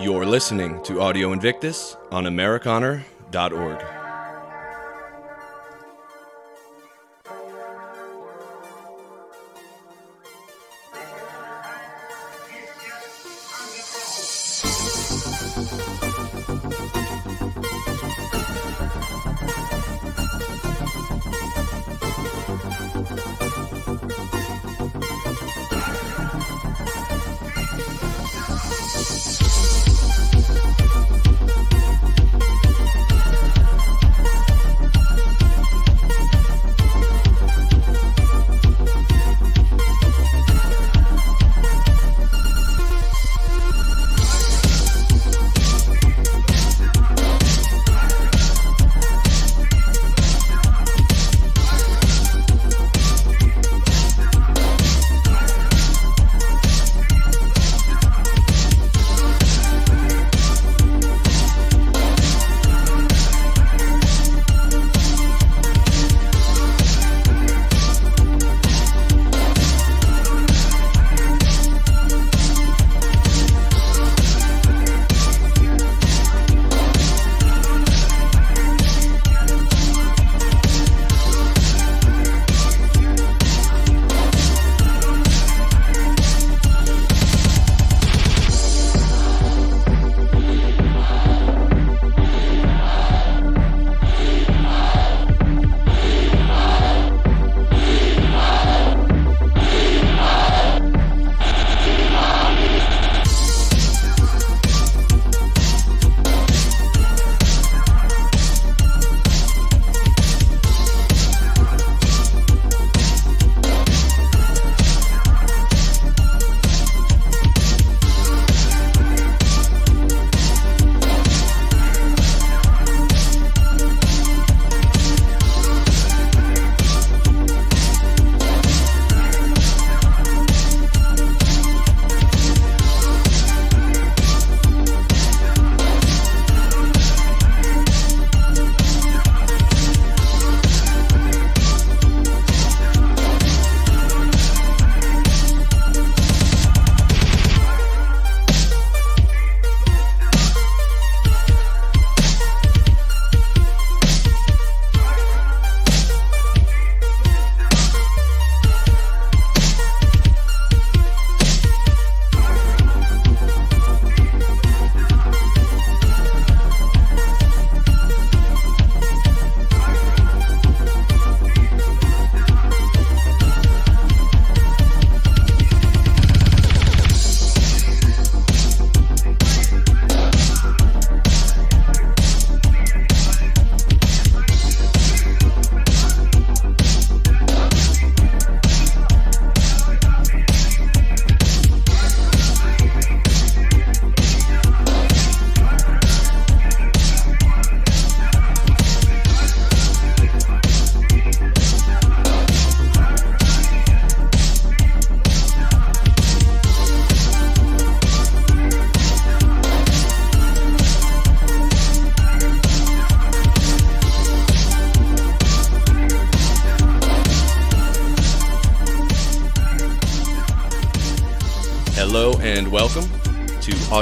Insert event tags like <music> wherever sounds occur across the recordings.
You're listening to Audio Invictus on Amerikaner.org.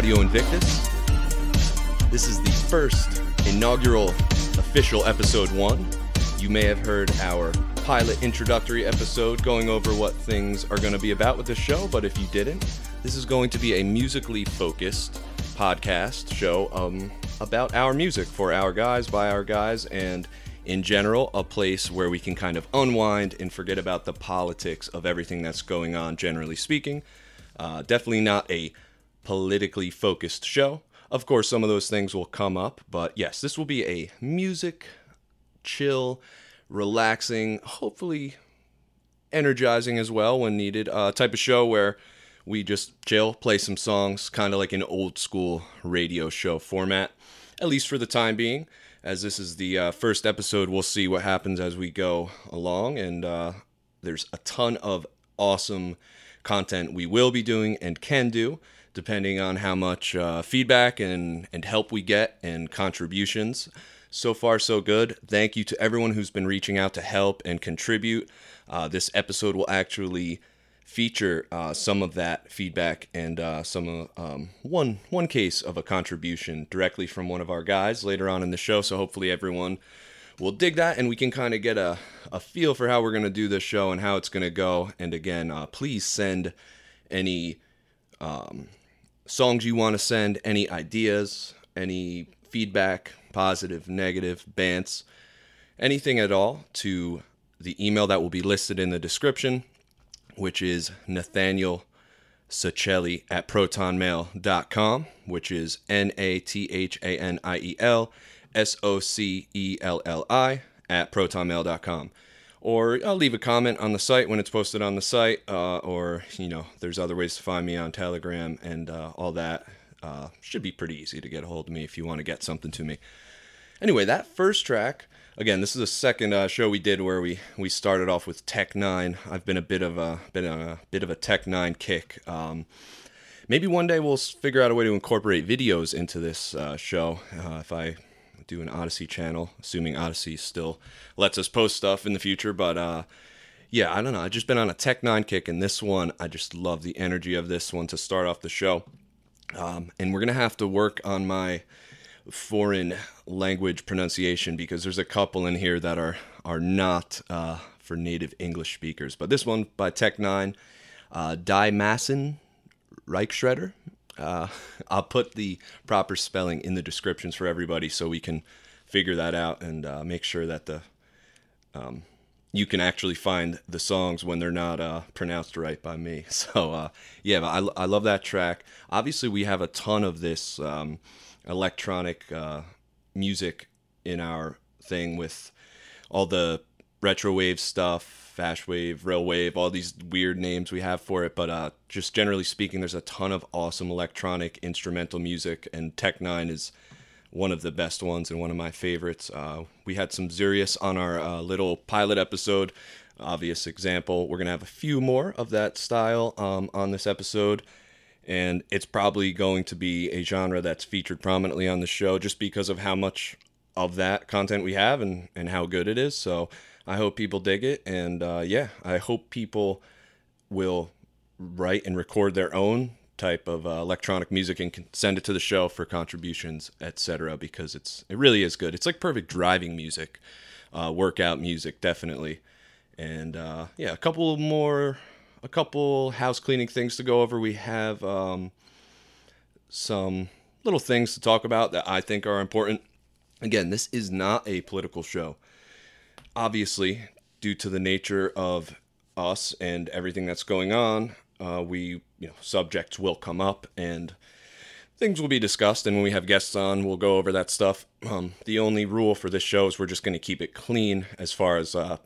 Audio Invictus. This is the first inaugural official episode one. You may have heard our pilot introductory episode going over what things are going to be about with the show, but if you didn't, this is going to be a musically focused podcast show um, about our music for our guys, by our guys, and in general, a place where we can kind of unwind and forget about the politics of everything that's going on, generally speaking. Uh, definitely not a politically focused show. Of course, some of those things will come up, but yes, this will be a music, chill, relaxing, hopefully energizing as well when needed uh, type of show where we just chill, play some songs, kind of like an old school radio show format, at least for the time being. As this is the uh, first episode, we'll see what happens as we go along, and uh, there's a ton of awesome content we will be doing and can do depending on how much uh, feedback and, and help we get and contributions. So far, so good. Thank you to everyone who's been reaching out to help and contribute. Uh, this episode will actually feature uh, some of that feedback and uh, some um, one one case of a contribution directly from one of our guys later on in the show. So hopefully everyone will dig that and we can kind of get a, a feel for how we're going to do this show and how it's going to go. And again, uh, please send any um, songs you want to send, any ideas, any feedback, positive, negative, bants, anything at all to the email that will be listed in the description, which is Nathaniel Socelli at protonmail.com, which is N A T H A N I E L S O C E L L I at protonmail.com. Or I'll leave a comment on the site when it's posted on the site, uh, or, you know, there's other ways to find me on Telegram and uh, all that. Uh, should be pretty easy to get a hold of me if you want to get something to me. Anyway, that first track, again, this is the second uh, show we did where we, we started off with Tech N9ne. I've been a bit of a been a bit of a Tech N9ne kick. Um, maybe one day we'll figure out a way to incorporate videos into this uh, show. Uh, if I do an Odysee channel, assuming Odysee still lets us post stuff in the future. But uh, yeah, I don't know. I've just been on a Tech N9ne kick, and this one, I just love the energy of this one to start off the show. Um, and we're gonna have to work on my foreign language pronunciation because there's a couple in here that are are not uh, for native English speakers. But this one by Tech N9ne, uh, Die Massen Reichschredder. Uh, <laughs> I'll put the proper spelling in the descriptions for everybody so we can figure that out and uh, make sure that the um, you can actually find the songs when they're not uh, pronounced right by me. <laughs> So uh, yeah, I, I love that track. Obviously, we have a ton of this um, electronic uh, music in our thing with all the retro wave stuff Fash Wave, Rail Wave, all these weird names we have for it. But uh, just generally speaking, there's a ton of awesome electronic instrumental music, and Tech N9ne is one of the best ones and one of my favorites. Uh, we had some Xurious on our uh, little pilot episode. Obvious example. We're gonna have a few more of that style um, on this episode, and it's probably going to be a genre that's featured prominently on the show just because of how much of that content we have and and how good it is. So I hope people dig it, and uh, yeah, I hope people will write and record their own type of uh, electronic music and can send it to the show for contributions, etc. Because it's it really is good. It's like perfect driving music, uh, workout music, definitely. And uh, yeah, a couple more, a couple house cleaning things to go over. We have um, some little things to talk about that I think are important. Again, this is not a political show obviously, due to the nature of us and everything that's going on, uh, we you know subjects will come up and things will be discussed. And when we have guests on, we'll go over that stuff. Um, the only rule for this show is we're just going to keep it clean as far as uh,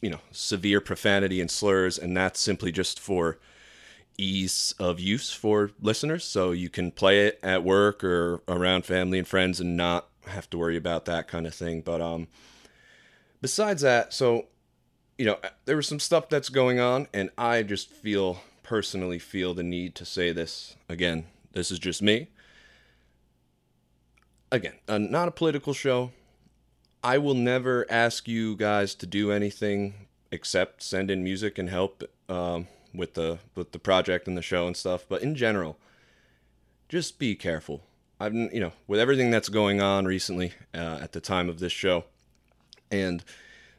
you know severe profanity and slurs, and that's simply just for ease of use for listeners so you can play it at work or around family and friends and not have to worry about that kind of thing but um besides that, so you know, there was some stuff that's going on, and I just feel personally feel the need to say this again. This is just me. Again, uh, not a political show. I will never ask you guys to do anything except send in music and help um, with the with the project and the show and stuff. But in general, just be careful. I've you know with everything that's going on recently uh, at the time of this show and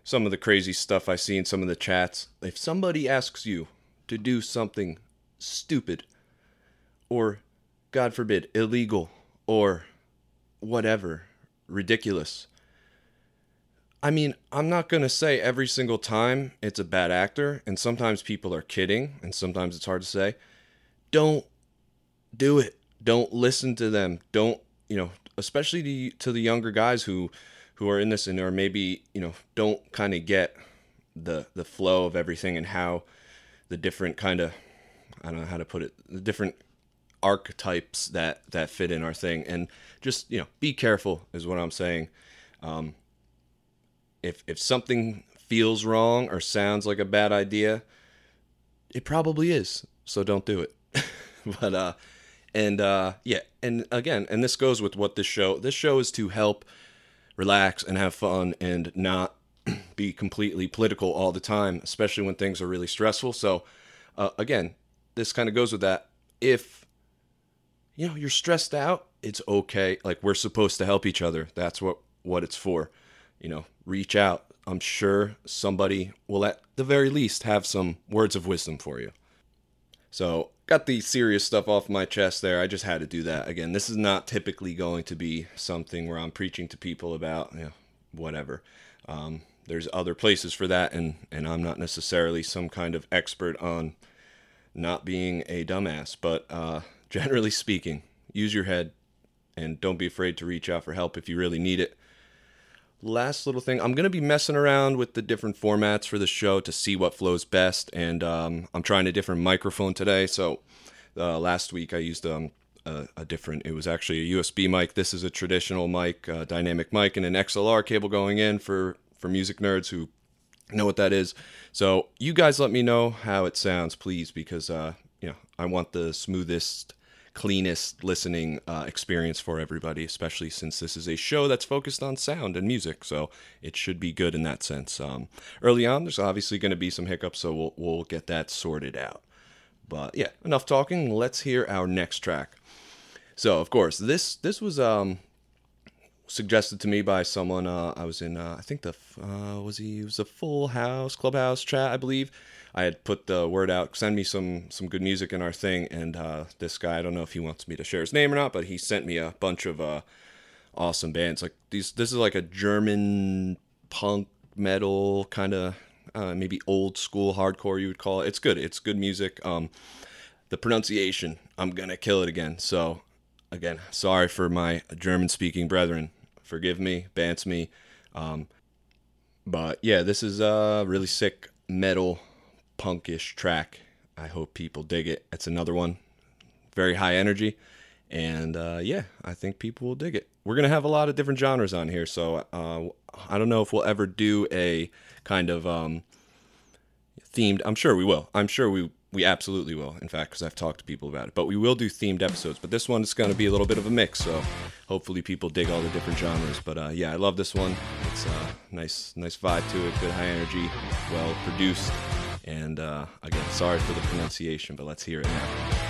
some of the crazy stuff I see in some of the chats. If somebody asks you to do something stupid or, God forbid, illegal or whatever, ridiculous, I mean, I'm not going to say every single time it's a bad actor, and sometimes people are kidding, and sometimes it's hard to say. Don't do it. Don't listen to them. Don't, you know, especially to, to the younger guys who who are in this and or maybe you know don't kind of get the the flow of everything and how the different kind of I don't know how to put it the different archetypes that that fit in our thing and just you know be careful is what I'm saying. Um, if if something feels wrong or sounds like a bad idea, it probably is. So don't do it. <laughs> but uh, and uh, yeah, and again, and this goes with what this show. This show is to help relax and have fun and not <clears throat> be completely political all the time, especially when things are really stressful. So, uh, again, this kind of goes with that. If you know you're stressed out, it's okay. Like we're supposed to help each other. That's what what it's for. You know, reach out. I'm sure somebody will at the very least have some words of wisdom for you. So, got the serious stuff off my chest there. I just had to do that. Again, this is not typically going to be something where I'm preaching to people about, you know, whatever. Um, there's other places for that, and, and I'm not necessarily some kind of expert on not being a dumbass. But uh, <laughs> generally speaking, use your head and don't be afraid to reach out for help if you really need it last little thing i'm going to be messing around with the different formats for the show to see what flows best and um, i'm trying a different microphone today so uh, last week i used um, a, a, different it was actually a usb mic. This is a traditional mic uh, dynamic mic and an xlr cable going in for for music nerds who know what that is. So you guys let me know how it sounds please because uh, you know i want the smoothest cleanest listening uh, experience for everybody, especially since this is a show that's focused on sound and music. So it should be good in that sense. Um, early on, there's obviously going to be some hiccups, so we'll, we'll get that sorted out. But yeah, enough talking. Let's hear our next track. So of course, this this was um, suggested to me by someone. Uh, I was in, uh, I think the uh, was he was a Full House Clubhouse chat, I believe I had put the word out, send me some some good music in our thing, and uh, this guy, I don't know if he wants me to share his name or not, but he sent me a bunch of uh, awesome bands. Like these, this is like a German punk metal kind of uh, maybe old school hardcore you would call it. It's good. It's good music. Um, the pronunciation, I'm gonna kill it again. So again, sorry for my German speaking brethren. Forgive me, bants me. Um, but yeah, this is a really sick metal punkish track. I hope people dig it. It's another one, very high energy, and uh, yeah, I think people will dig it. We're gonna have a lot of different genres on here, so uh, I don't know if we'll ever do a kind of um, themed. I'm sure we will. I'm sure we we absolutely will. In fact, because I've talked to people about it, but we will do themed episodes. But this one is to be a little bit of a mix, so hopefully people dig all the different genres. But uh, yeah, I love this one. It's a uh, nice, nice vibe to it. Good high energy, well produced. And uh, again, sorry for the pronunciation, but let's hear it now.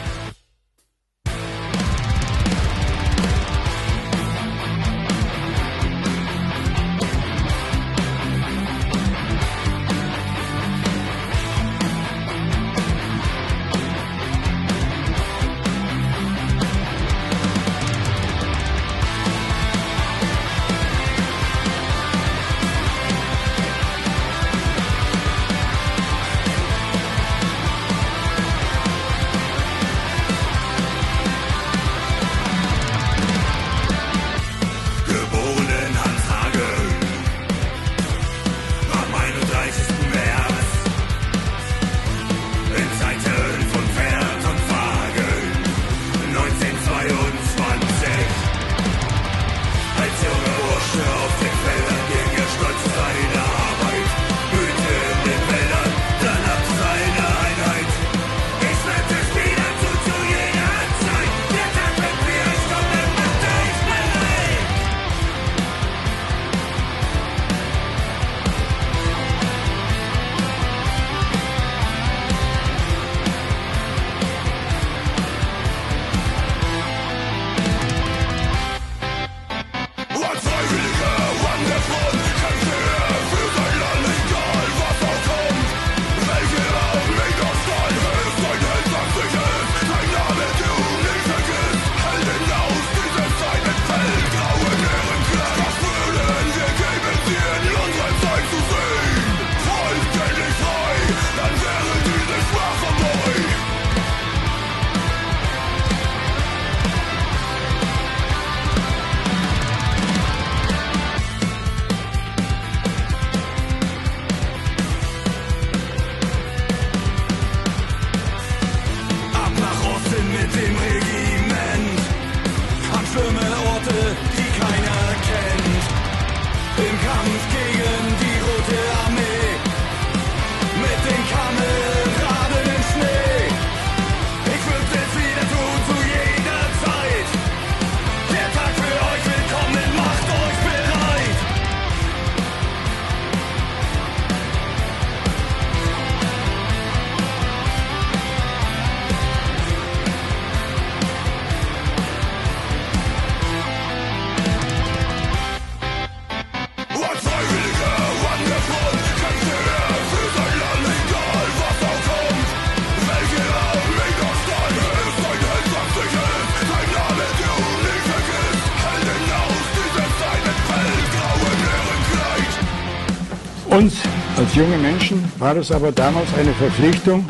Junge Menschen war es aber damals eine Verpflichtung,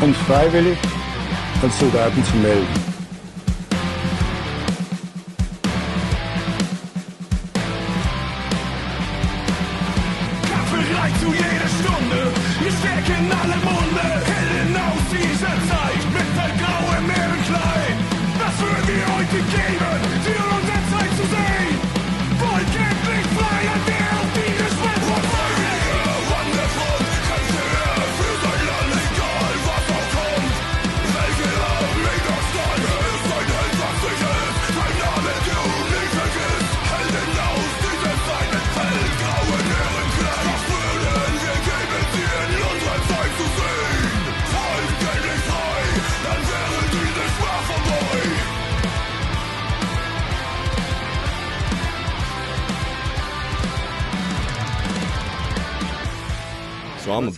uns freiwillig als Soldaten zu melden.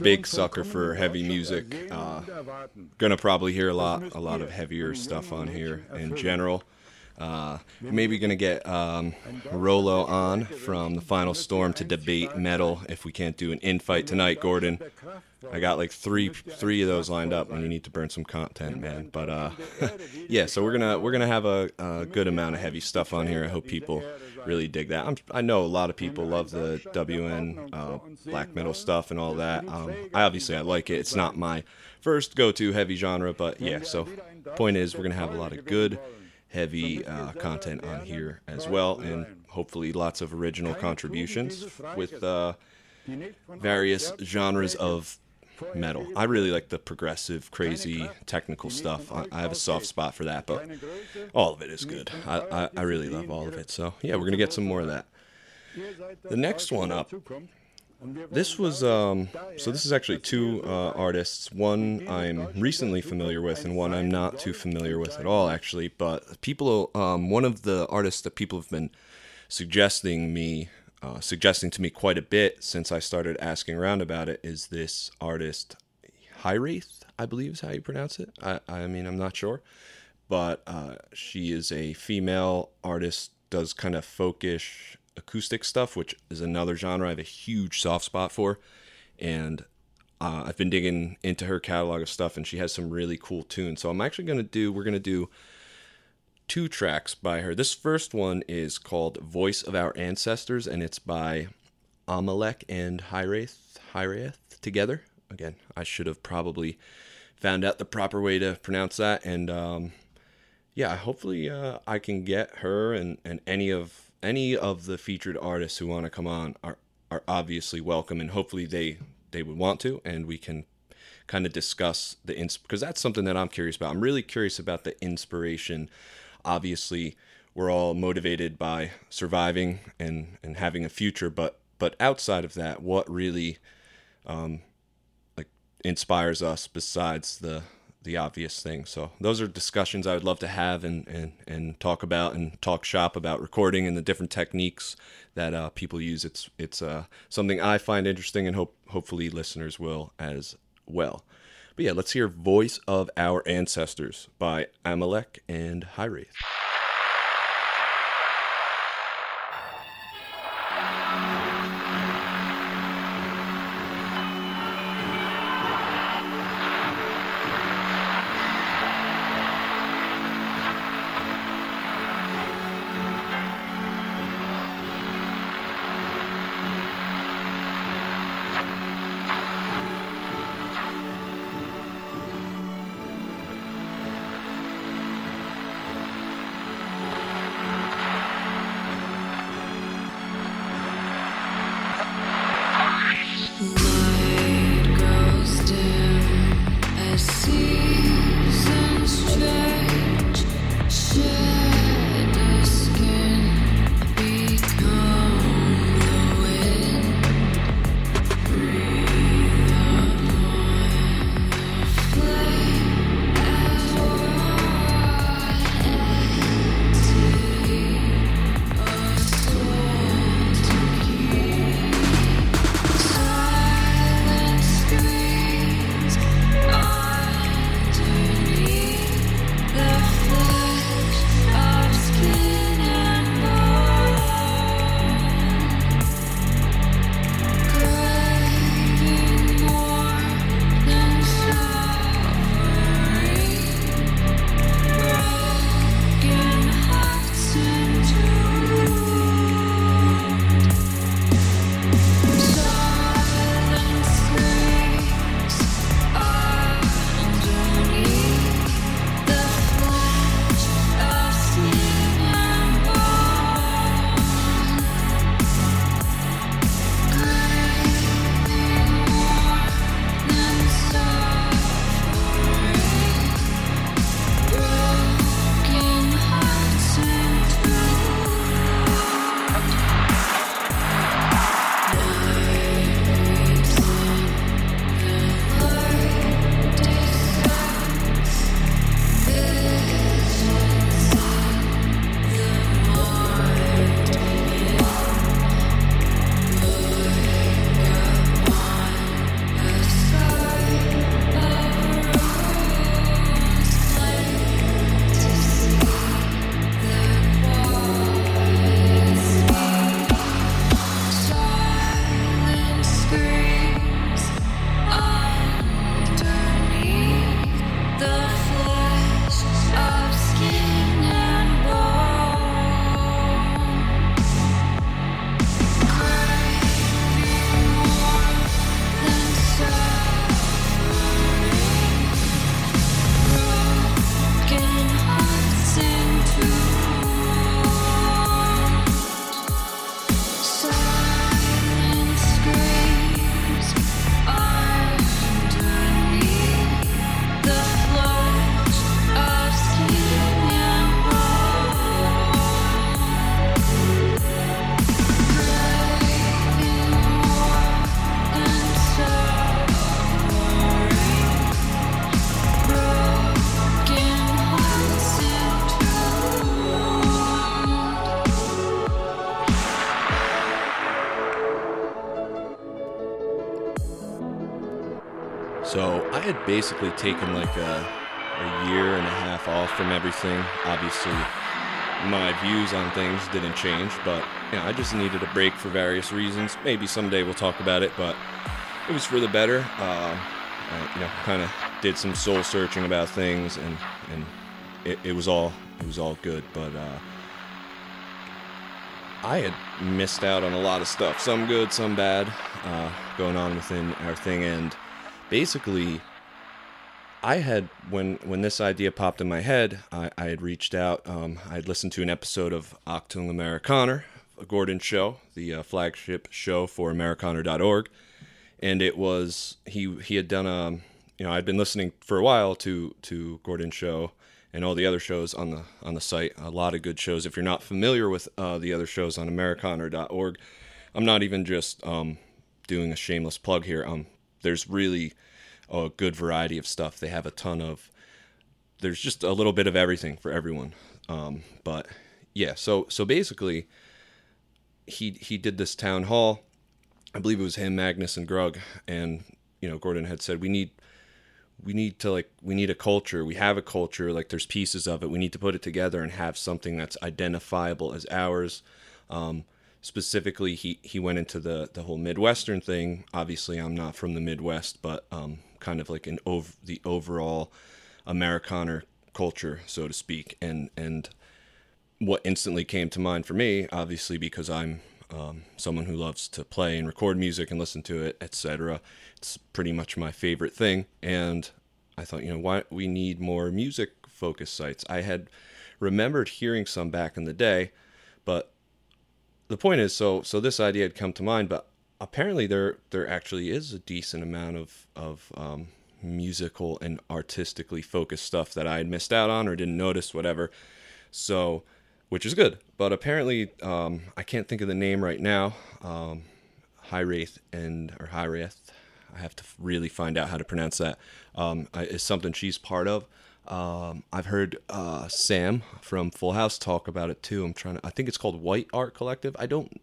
Big sucker for heavy music. Uh, gonna probably hear a lot, a lot of heavier stuff on here in general. Uh, maybe gonna get um, Rolo on from the Final Storm to debate metal if we can't do an infight tonight, Gordon. I got like three three of those lined up, and you need to burn some content, man. But uh, <laughs> yeah, so we're gonna we're gonna have a, a, good amount of heavy stuff on here. I hope people really dig that. I'm, i know a lot of people love the WN uh, black metal stuff and all that. Um, I obviously I like it. It's not my first go-to heavy genre, but yeah. So point is, we're gonna have a lot of good heavy uh, content on here as well, and hopefully lots of original contributions with uh, various genres of metal. I really like the progressive, crazy, technical stuff. I, have a soft spot for that, but all of it is good. I, I, I really love all of it. So, yeah, we're going to get some more of that. The next one up. This was um, so. This is actually two uh, artists. One I'm recently familiar with, and one I'm not too familiar with at all, actually. But people, um, one of the artists that people have been suggesting me uh, suggesting to me quite a bit since I started asking around about it is this artist, Hiraeth, I believe is how you pronounce it. I, I mean, I'm not sure. But uh, she is a female artist, does kind of folkish acoustic stuff, which is another genre I have a huge soft spot for. And uh, I've been digging into her catalog of stuff, and she has some really cool tunes. So I'm actually going to do, we're going to do two tracks by her. This first one is called Voice of Our Ancestors, and it's by Amalek and Hiraeth, Hiraeth together. Again, I should have probably found out the proper way to pronounce that. And um, yeah, hopefully uh, I can get her and, and any of any of the featured artists who want to come on are, are obviously welcome, and hopefully they they would want to, and we can kind of discuss the ins because that's something that I'm curious about. I'm really curious about the inspiration obviously we're all motivated by surviving and and having a future but but outside of that what really um like inspires us besides the the obvious thing? So those are discussions i would love to have and and and talk about and talk shop about recording and the different techniques that uh, people use. It's it's uh, something i find interesting and hope hopefully listeners will as well but yeah, let's hear Voice of Our Ancestors by Amalek and. So had basically taken like a, a year and a half off from everything. Obviously, my views on things didn't change, but you know, I just needed a break for various reasons. Maybe someday we'll talk about it, but it was for the better. Uh, I, you know, kind of did some soul searching about things, and and it, it was all it was all good. But uh, I had missed out on a lot of stuff, some good, some bad, uh, going on within our thing, and basically I had when when this idea popped in my head, I, I had reached out. Um, I had listened to an episode of Achtung Amerikaner, a Gordon show, the uh, flagship show for Amerikaner.org, and it was he he had done a you know I'd been listening for a while to to Gordon show and all the other shows on the on the site. A lot of good shows. If you're not familiar with uh, the other shows on Amerikaner.org, I'm not even just um, doing a shameless plug here. Um, there's really a good variety of stuff. They have a ton of. There's just a little bit of everything for everyone. Um, but yeah, so so basically, he he did this town hall. I believe it was him, Magnus, and Grug, and you know Gordon had said we need we need to like we need a culture we have a culture like there's pieces of it we need to put it together and have something that's identifiable as ours um, specifically he he went into the the whole midwestern thing obviously i'm not from the midwest but um, kind of like an over the overall amerikaner culture so to speak and and what instantly came to mind for me obviously because i'm um, someone who loves to play and record music and listen to it etc it's pretty much my favorite thing and i thought you know why we need more music focused sites. I had remembered hearing some back in the day but the point is so so this idea had come to mind but apparently there there actually is a decent amount of of um, musical and artistically focused stuff that I had missed out on or didn't notice, whatever. So, which is good. But apparently, um, I can't think of the name right now. Um, Wraith and or High Wraith. I have to really find out how to pronounce that. Um, is something she's part of. Um, I've heard uh, Sam from Full House talk about it too. I'm trying to. I think it's called White Art Collective. I don't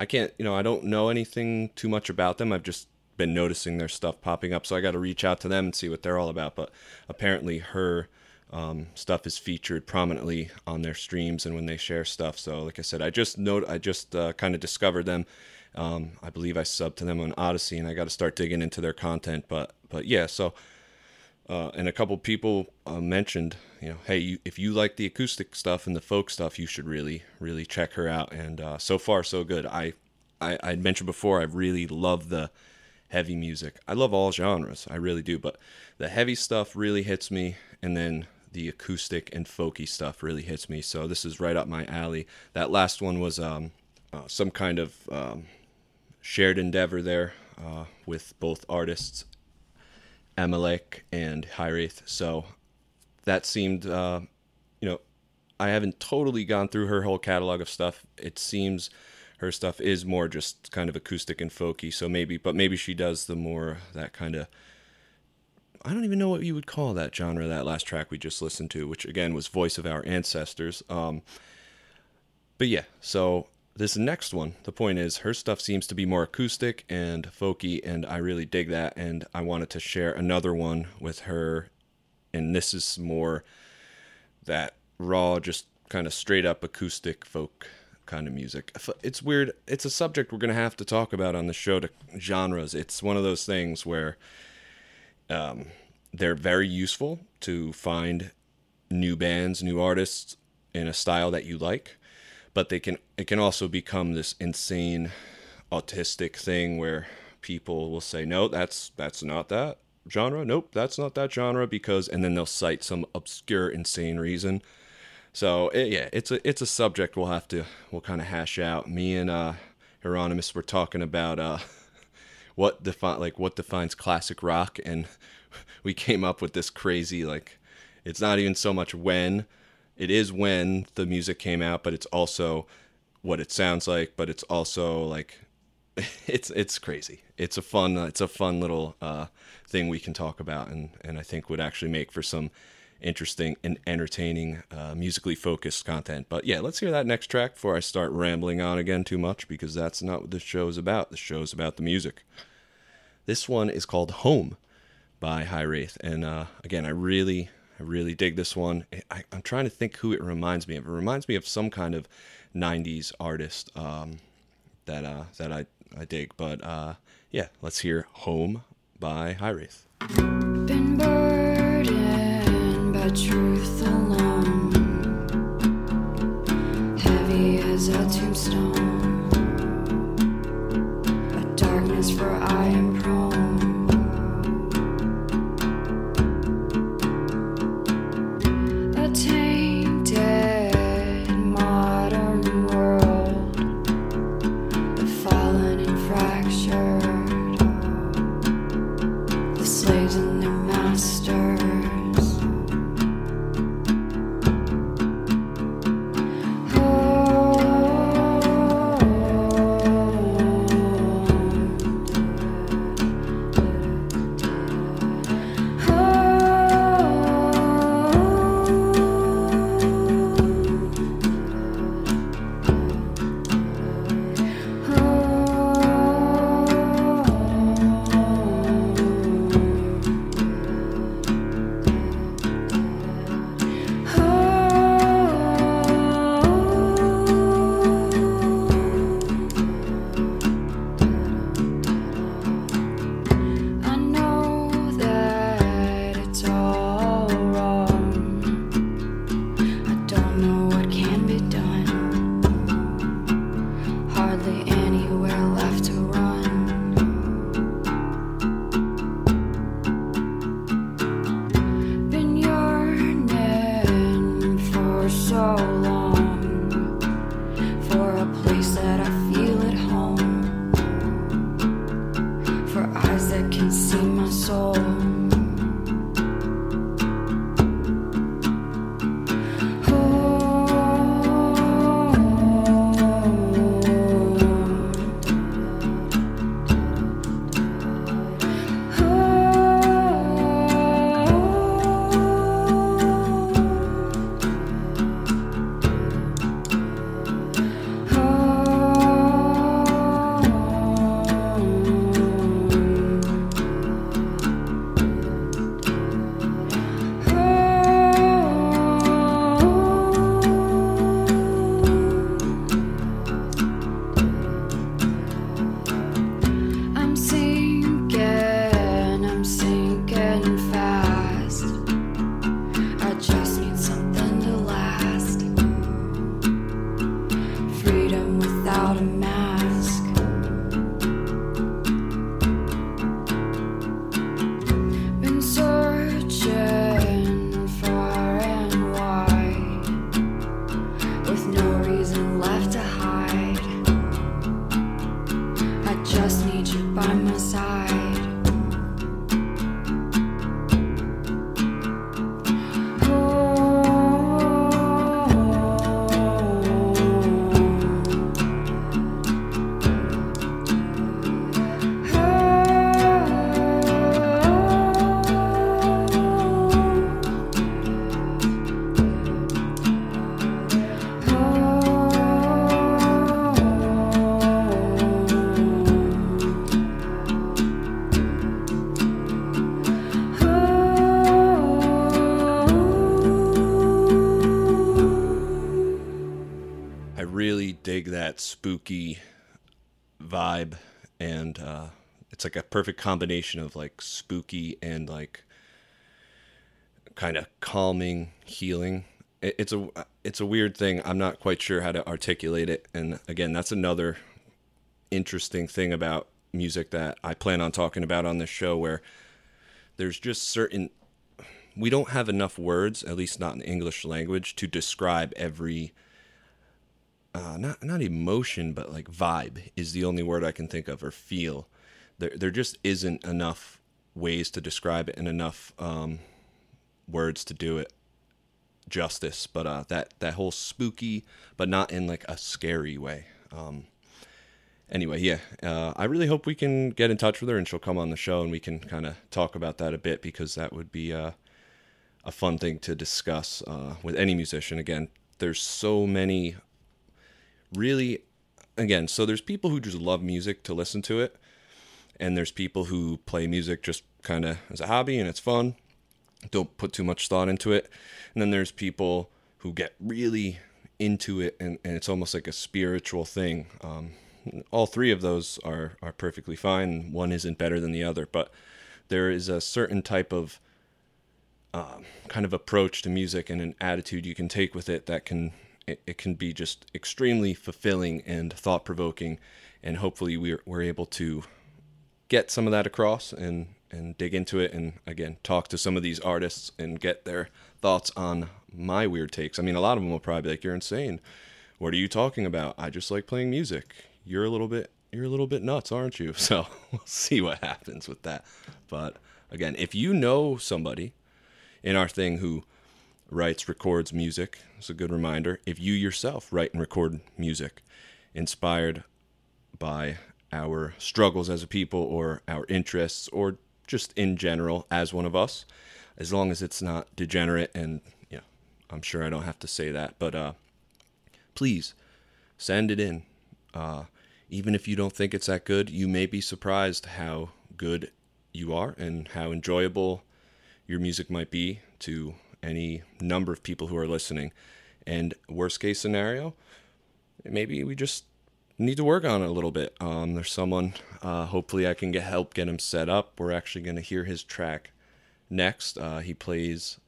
I can't, you know, I don't know anything too much about them. I've just been noticing their stuff popping up, so I got to reach out to them and see what they're all about. But apparently, her um, stuff is featured prominently on their streams and when they share stuff. So, like I said, I just note, I just uh, kind of discovered them. Um, I believe I subbed to them on Odysee, and I got to start digging into their content. But, but yeah, so. Uh, and a couple people uh, mentioned, you know, hey, you, if you like the acoustic stuff and the folk stuff, you should really, really check her out. And uh, so far, so good. I, I, I mentioned before, I really love the heavy music. I love all genres, I really do. But the heavy stuff really hits me, and then the acoustic and folky stuff really hits me. So this is right up my alley. That last one was um, uh, some kind of um, shared endeavor there uh, with both artists Amalek and Wraith. So that seemed, uh, you know, I haven't totally gone through her whole catalog of stuff. It seems her stuff is more just kind of acoustic and folky. So maybe, but maybe she does the more that kind of. I don't even know what you would call that genre. That last track we just listened to, which again was "Voice of Our Ancestors." Um, but yeah, so this next one, the point is her stuff seems to be more acoustic and folky, and I really dig that. And I wanted to share another one with her, and this is more that raw, just kind of straight up acoustic folk kind of music. It's weird. It's a subject we're going to have to talk about on the show to genres. It's one of those things where um, they're very useful to find new bands, new artists in a style that you like but they can it can also become this insane autistic thing where people will say no that's that's not that genre. Nope that's not that genre because and then they'll cite some obscure insane reason. So it, yeah it's a it's a subject we'll have to we'll kind of hash out. Me and uh hieronymus were talking about uh <laughs> what define like what defines classic rock and <laughs> we came up with this crazy like it's not even so much when it is when the music came out, but it's also what it sounds like, but it's also like <laughs> it's it's crazy. It's a fun it's a fun little uh, thing we can talk about, and and I think would actually make for some interesting and entertaining uh, musically focused content. But yeah, let's hear that next track before I start rambling on again too much because that's not what the show is about. The show is about the music. This one is called Home by High Wraith. And uh, again, I really, I really dig this one. I, am trying to think who it reminds me of. It reminds me of some kind of '90s artist um, that uh, that I I dig. But uh, yeah, let's hear "Home" by High Wraith. Been burdened by truth alone, heavy as a tombstone, a darkness for dig that spooky vibe, and uh, it's like a perfect combination of like spooky and like kind of calming, healing. It, it's a it's a weird thing. I'm not quite sure how to articulate it, and again, that's another interesting thing about music that I plan on talking about on this show, where there's just certain we don't have enough words, at least not in English language, to describe every uh, not not emotion, but like vibe is the only word I can think of or feel. There there just isn't enough ways to describe it and enough um, words to do it justice. But uh, that that whole spooky, but not in like a scary way. Um, anyway, yeah, uh, I really hope we can get in touch with her and she'll come on the show and we can kind of talk about that a bit because that would be uh, a fun thing to discuss uh, with any musician. Again, there's so many really again so there's people who just love music to listen to it and there's people who play music just kind of as a hobby and it's fun. Don't put too much thought into it. And then there's people who get really into it and, and it's almost like a spiritual thing. Um, all three of those are, are perfectly fine. One isn't better than the other, but there is a certain type of um, kind of approach to music and an attitude you can take with it that can it, it can be just extremely fulfilling and thought provoking, and hopefully we're we're able to get some of that across and and dig into it and again talk to some of these artists and get their thoughts on my weird takes. I mean, a lot of them will probably be like, "You're insane. What are you talking about? I just like playing music. You're a little bit you're a little bit nuts, aren't you?" <laughs> So we'll see what happens with that. But again, if you know somebody in our thing who writes, records music, it's a good reminder. If you yourself write and record music inspired by our struggles as a people or our interests or just in general as one of us, as long as it's not degenerate and know, I'm sure I don't have to say that, but uh, please send it in. Uh, even if you don't think it's that good, you may be surprised how good you are and how enjoyable your music might be to any number of people who are listening. And worst case scenario, maybe we just need to work on it a little bit. Um, there's someone, uh, hopefully, I can get help get him set up. We're actually going to hear his track next. Uh, he plays,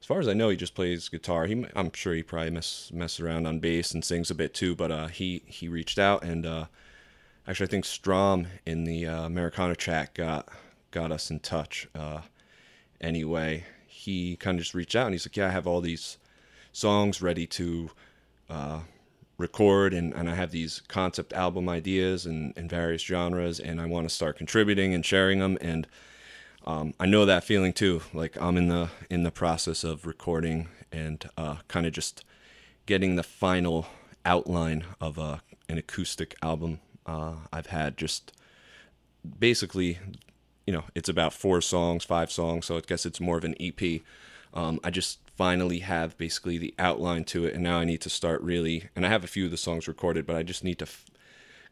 as far as I know, he just plays guitar. He, I'm sure he probably mess mess around on bass and sings a bit too. But uh, he he reached out and uh, actually, I think Strom in the uh, Americana track got got us in touch. Uh, anyway, he kind of just reached out and he's like, "Yeah, I have all these songs ready to uh, record, and, and I have these concept album ideas and in various genres, and I want to start contributing and sharing them." And um, I know that feeling too. Like I'm in the in the process of recording and uh, kind of just getting the final outline of a, an acoustic album. Uh, I've had just basically you know, it's about four songs, five songs, so I guess it's more of an EP. Um, I just finally have basically the outline to it, and now I need to start really. And I have a few of the songs recorded, but I just need to f-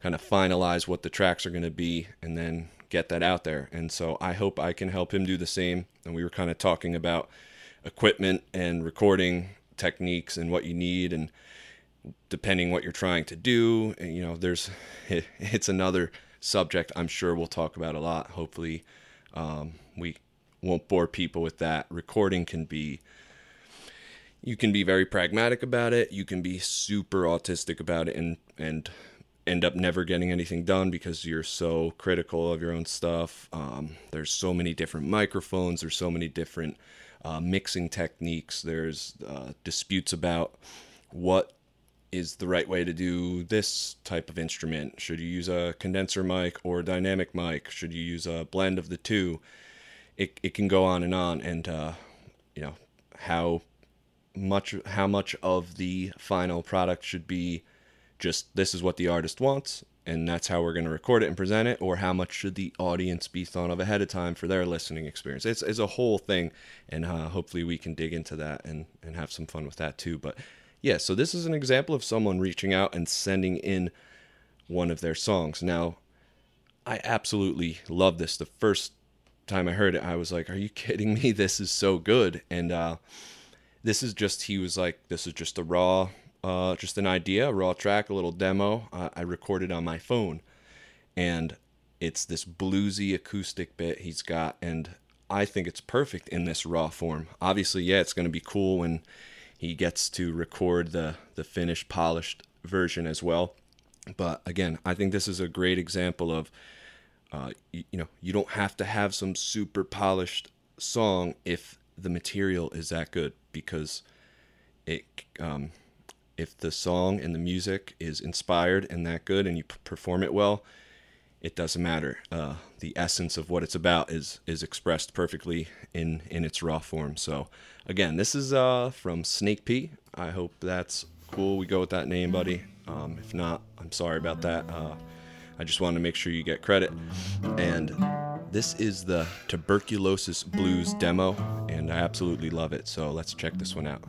kind of finalize what the tracks are going to be, and then get that out there. And so I hope I can help him do the same. And we were kind of talking about equipment and recording techniques and what you need, and depending what you're trying to do, and, you know, there's <laughs> it's another subject I'm sure we'll talk about a lot. Hopefully, um, we won't bore people with that. Recording can be, you can be very pragmatic about it. You can be super autistic about it and, and end up never getting anything done because you're so critical of your own stuff. Um, there's so many different microphones, there's so many different uh, mixing techniques, there's uh, disputes about what is the right way to do this type of instrument? Should you use a condenser mic or a dynamic mic? Should you use a blend of the two? It it can go on and on, and uh, you know how much how much of the final product should be just this is what the artist wants and that's how we're going to record it and present it or how much should the audience be thought of ahead of time for their listening experience it's, it's a whole thing and uh, hopefully we can dig into that and, and have some fun with that too but yeah, so this is an example of someone reaching out and sending in one of their songs. Now, I absolutely love this. The first time I heard it, I was like, "Are you <laughs> kidding me? This is so good!" And uh, this is just he was like, "This is just a raw, uh, just an idea, a raw track, a little demo. Uh, I recorded on my phone, and it's this bluesy acoustic bit he's got, and I think it's perfect in this raw form. Obviously, yeah, it's going to be cool when he gets to record the the finished polished version as well. But again i think this is a great example of uh, you, you know you don't have to have some super polished song if the material is that good because it um, if the song and the music is inspired and that good and you perform it well it doesn't matter. Uh, the essence of what it's about is is expressed perfectly in in its raw form. So again, this is uh, from Snake P. I hope that's cool. We go with that name, buddy. Um, if not, I'm sorry about that. Uh, I just wanted to make sure you get credit. And this is the Tuberculosis Blues demo, and I absolutely love it. So let's check this one out.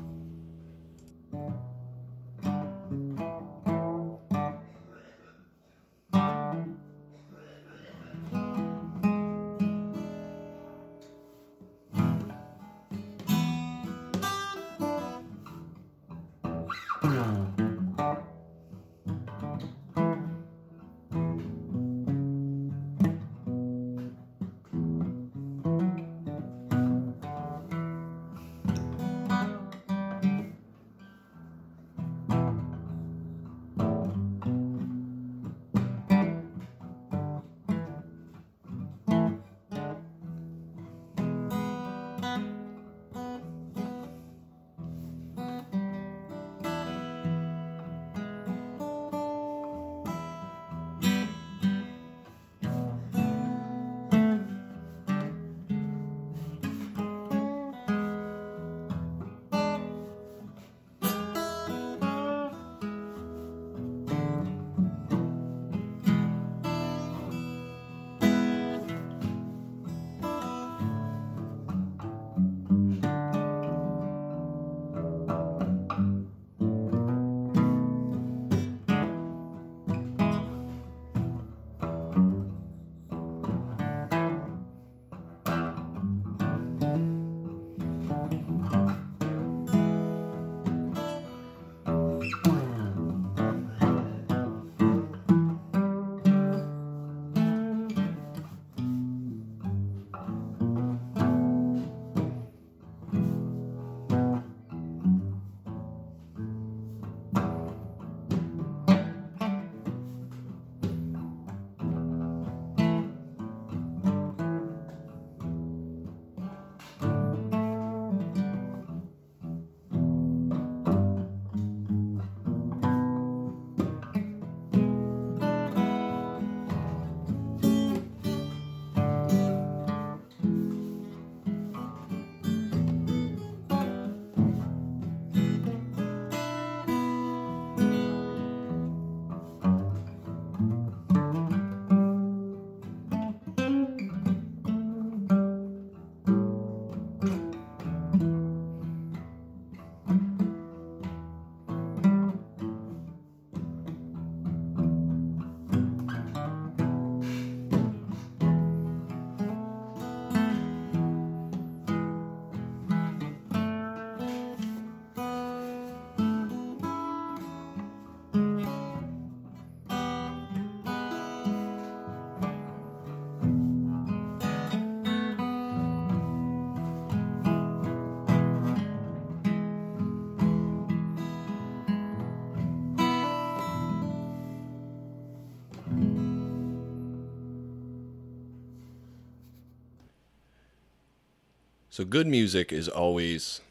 So good music is always,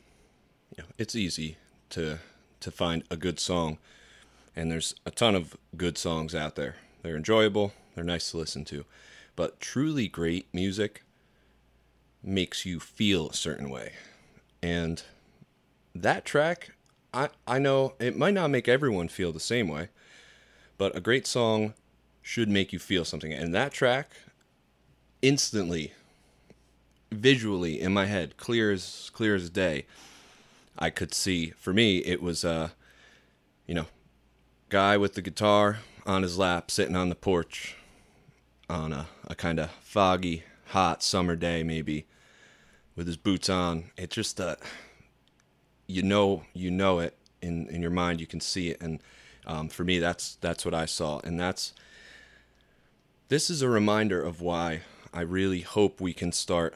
you know, it's easy to to find a good song, and there's a ton of good songs out there. They're enjoyable, they're nice to listen to, but truly great music makes you feel a certain way, and that track, I I know it might not make everyone feel the same way, but a great song should make you feel something, and that track instantly visually in my head, clear as clear as day, I could see. For me, it was uh, you know, guy with the guitar on his lap, sitting on the porch, on a, a kind of foggy, hot summer day, maybe, with his boots on. It just uh, you know, you know it in in your mind. You can see it, and um, for me, that's that's what I saw, and that's. This is a reminder of why I really hope we can start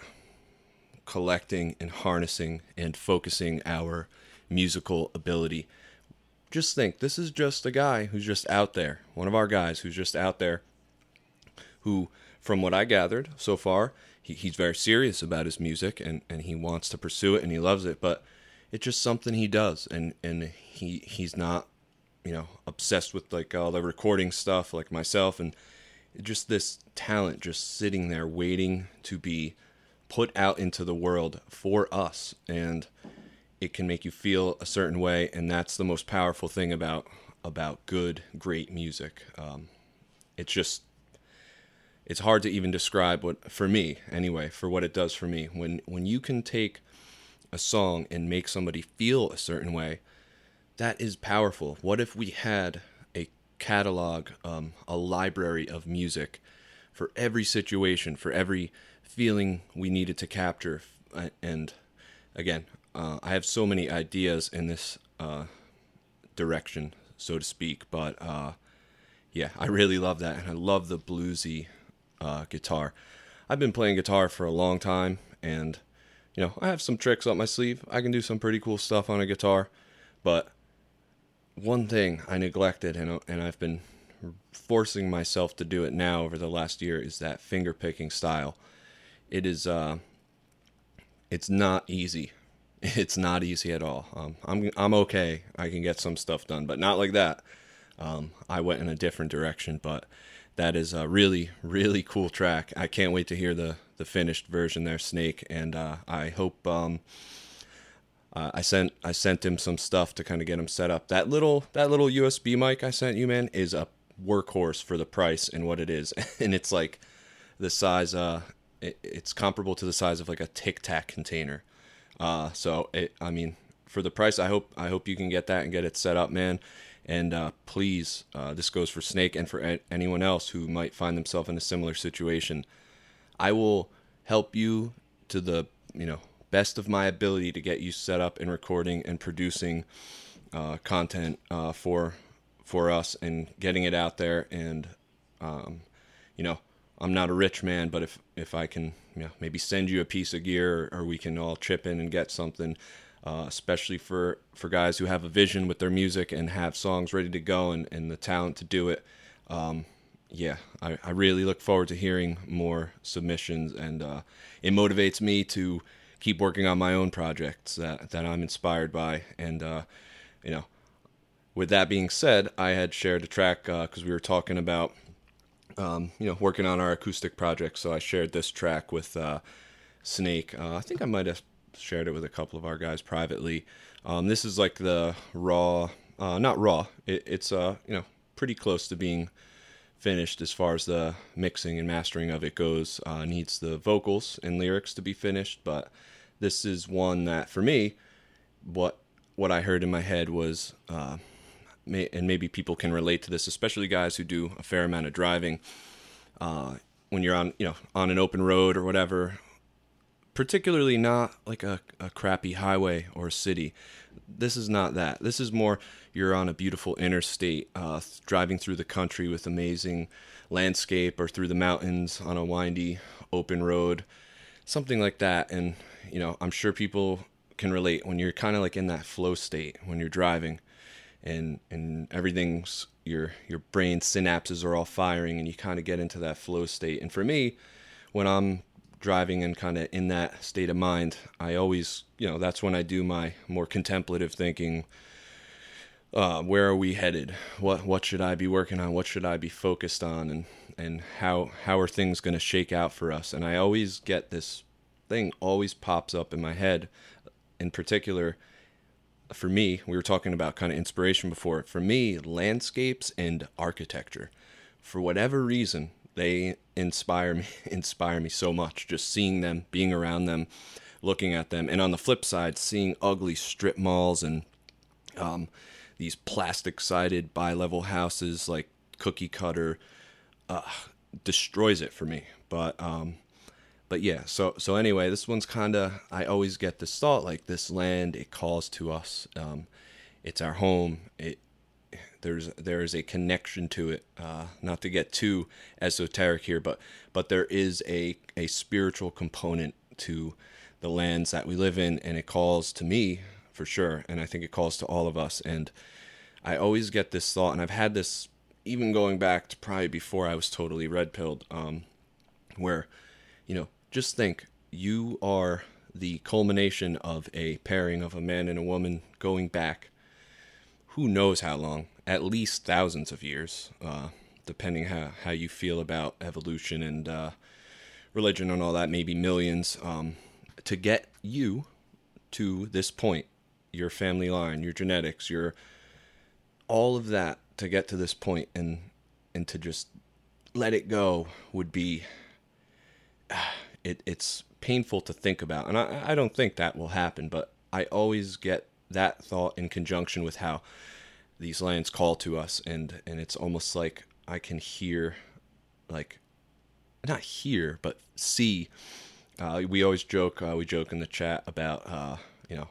collecting and harnessing and focusing our musical ability. Just think, this is just a guy who's just out there, one of our guys who's just out there, who, from what I gathered so far, he, he's very serious about his music and, and he wants to pursue it and he loves it, but it's just something he does and, and he he's not, you know, obsessed with like all the recording stuff like myself and just this talent just sitting there waiting to be put out into the world for us and it can make you feel a certain way and that's the most powerful thing about about good great music. Um, it's just it's hard to even describe what for me anyway for what it does for me. When when you can take a song and make somebody feel a certain way that is powerful. What if we had a catalog um, a library of music for every situation for every feeling we needed to capture. And again, uh, I have so many ideas in this uh, direction, so to speak. But uh, yeah, I really love that, and I love the bluesy uh, guitar. I've been playing guitar for a long time, and you know I have some tricks up my sleeve. I can do some pretty cool stuff on a guitar, but one thing I neglected, and and I've been forcing myself to do it now over the last year is that finger picking style it is uh, it's not easy. <laughs> It's not easy at all. Um, I'm I'm okay. I can get some stuff done, but not like that. Um, I went in a different direction, but that is a really really cool track. I can't wait to hear the the finished version there, Snake, and uh, I hope. Um, uh, I sent I sent him some stuff to kind of get him set up. That little that little USB mic I sent you, man, is a workhorse for the price and what it is, <laughs> and it's like the size. Uh, it, it's comparable to the size of like a Tic Tac container. Uh, so it, I mean, for the price, I hope I hope you can get that and get it set up, man. And uh, please, uh, this goes for Snake and for a- anyone else who might find themselves in a similar situation. I will help you to the you know best of my ability to get you set up and recording and producing uh, content uh, for for us and getting it out there and um, you know I'm not a rich man, but if if I can, you know, maybe send you a piece of gear, or, or we can all chip in and get something, uh, especially for for guys who have a vision with their music and have songs ready to go and, and the talent to do it. Um, yeah, I, I really look forward to hearing more submissions, and uh, it motivates me to keep working on my own projects that that I'm inspired by, and uh, you know. With that being said, I had shared a track because uh, we were talking about um, you know, working on our acoustic project. So I shared this track with uh, Snake. Uh, I think I might have shared it with a couple of our guys privately. Um, this is like the raw, uh, not raw. It, it's uh, you know, pretty close to being finished as far as the mixing and mastering of it goes. Uh, needs the vocals and lyrics to be finished, but this is one that for me, what what I heard in my head was uh, and maybe people can relate to this, especially guys who do a fair amount of driving. Uh, when you're on, you know, on an open road or whatever, particularly not like a, a crappy highway or a city. This is not that. This is more you're on a beautiful interstate, uh, driving through the country with amazing landscape or through the mountains on a windy open road, something like that. And, you know, I'm sure people can relate when you're kind of like in that flow state when you're driving and and everything's your your brain synapses are all firing and you kind of get into that flow state and for me when i'm driving and kind of in that state of mind, I always, you know, that's when I do my more contemplative thinking. Uh, where are we headed? What what should I be working on? What should I be focused on? And and how how are things going to shake out for us? And I always get this thing always pops up in my head. In particular, for me, we were talking about kind of inspiration before. For me, landscapes and architecture, for whatever reason, they inspire me <laughs> inspire me so much. Just seeing them, being around them, looking at them, and on the flip side, seeing ugly strip malls and um, these plastic sided bi-level houses like cookie cutter uh, destroys it for me. But um, but yeah, so so anyway, this one's kind of I always get this thought like this land it calls to us. Um, it's our home. It there's there is a connection to it. Uh, not to get too esoteric here, but but there is a a spiritual component to the lands that we live in, and it calls to me for sure, and I think it calls to all of us. And I always get this thought, and I've had this even going back to probably before I was totally red pilled, um, where you know just think you are the culmination of a pairing of a man and a woman going back who knows how long at least thousands of years uh, depending how, how you feel about evolution and uh, religion and all that maybe millions um, to get you to this point your family line your genetics your all of that to get to this point and and to just let it go would be it, it's painful to think about. And I, I don't think that will happen, but I always get that thought in conjunction with how these lands call to us and and it's almost like I can hear like not hear but see uh, we always joke uh, we joke in the chat about uh, you know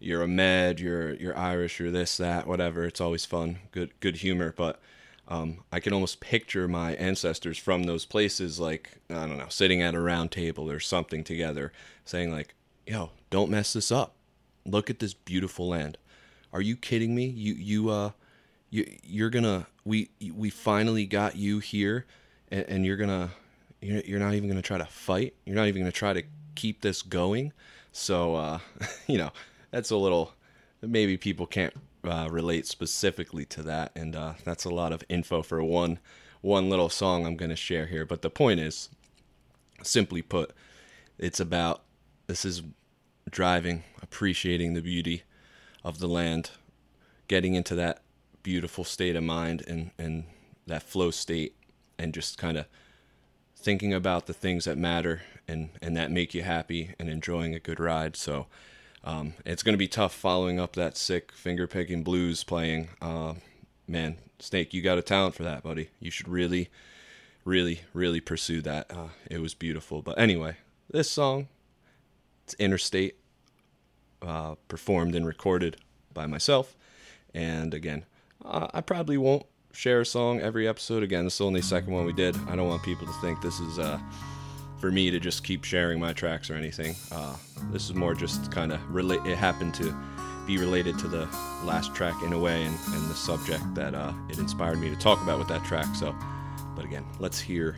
you're a med you're you're Irish you're this that whatever it's always fun good good humor but um, I can almost picture my ancestors from those places, like I don't know, sitting at a round table or something together, saying like, "Yo, don't mess this up. Look at this beautiful land. Are you kidding me? You you uh, you you're gonna we we finally got you here, and, and you're gonna you're you're not even gonna try to fight. You're not even gonna try to keep this going. So uh, <laughs> you know, that's a little maybe people can't uh, relate specifically to that, and uh, that's a lot of info for one one little song I'm going to share here. But the point is, simply put, it's about this is driving, appreciating the beauty of the land, getting into that beautiful state of mind and and that flow state, and just kind of thinking about the things that matter and and that make you happy and enjoying a good ride. So um, it's going to be tough following up that sick finger picking blues playing. Uh, man, Snake, you got a talent for that, buddy. You should really, really, really pursue that. Uh, it was beautiful. But anyway, this song, it's Interstate, uh, performed and recorded by myself. And again, uh, I probably won't share a song every episode. Again, this is only the second one we did. I don't want people to think this is uh, for me to just keep sharing my tracks or anything. Uh, this is more just kind of relate. It happened to be related to the last track in a way, and, and the subject that uh, it inspired me to talk about with that track. So, but again, let's hear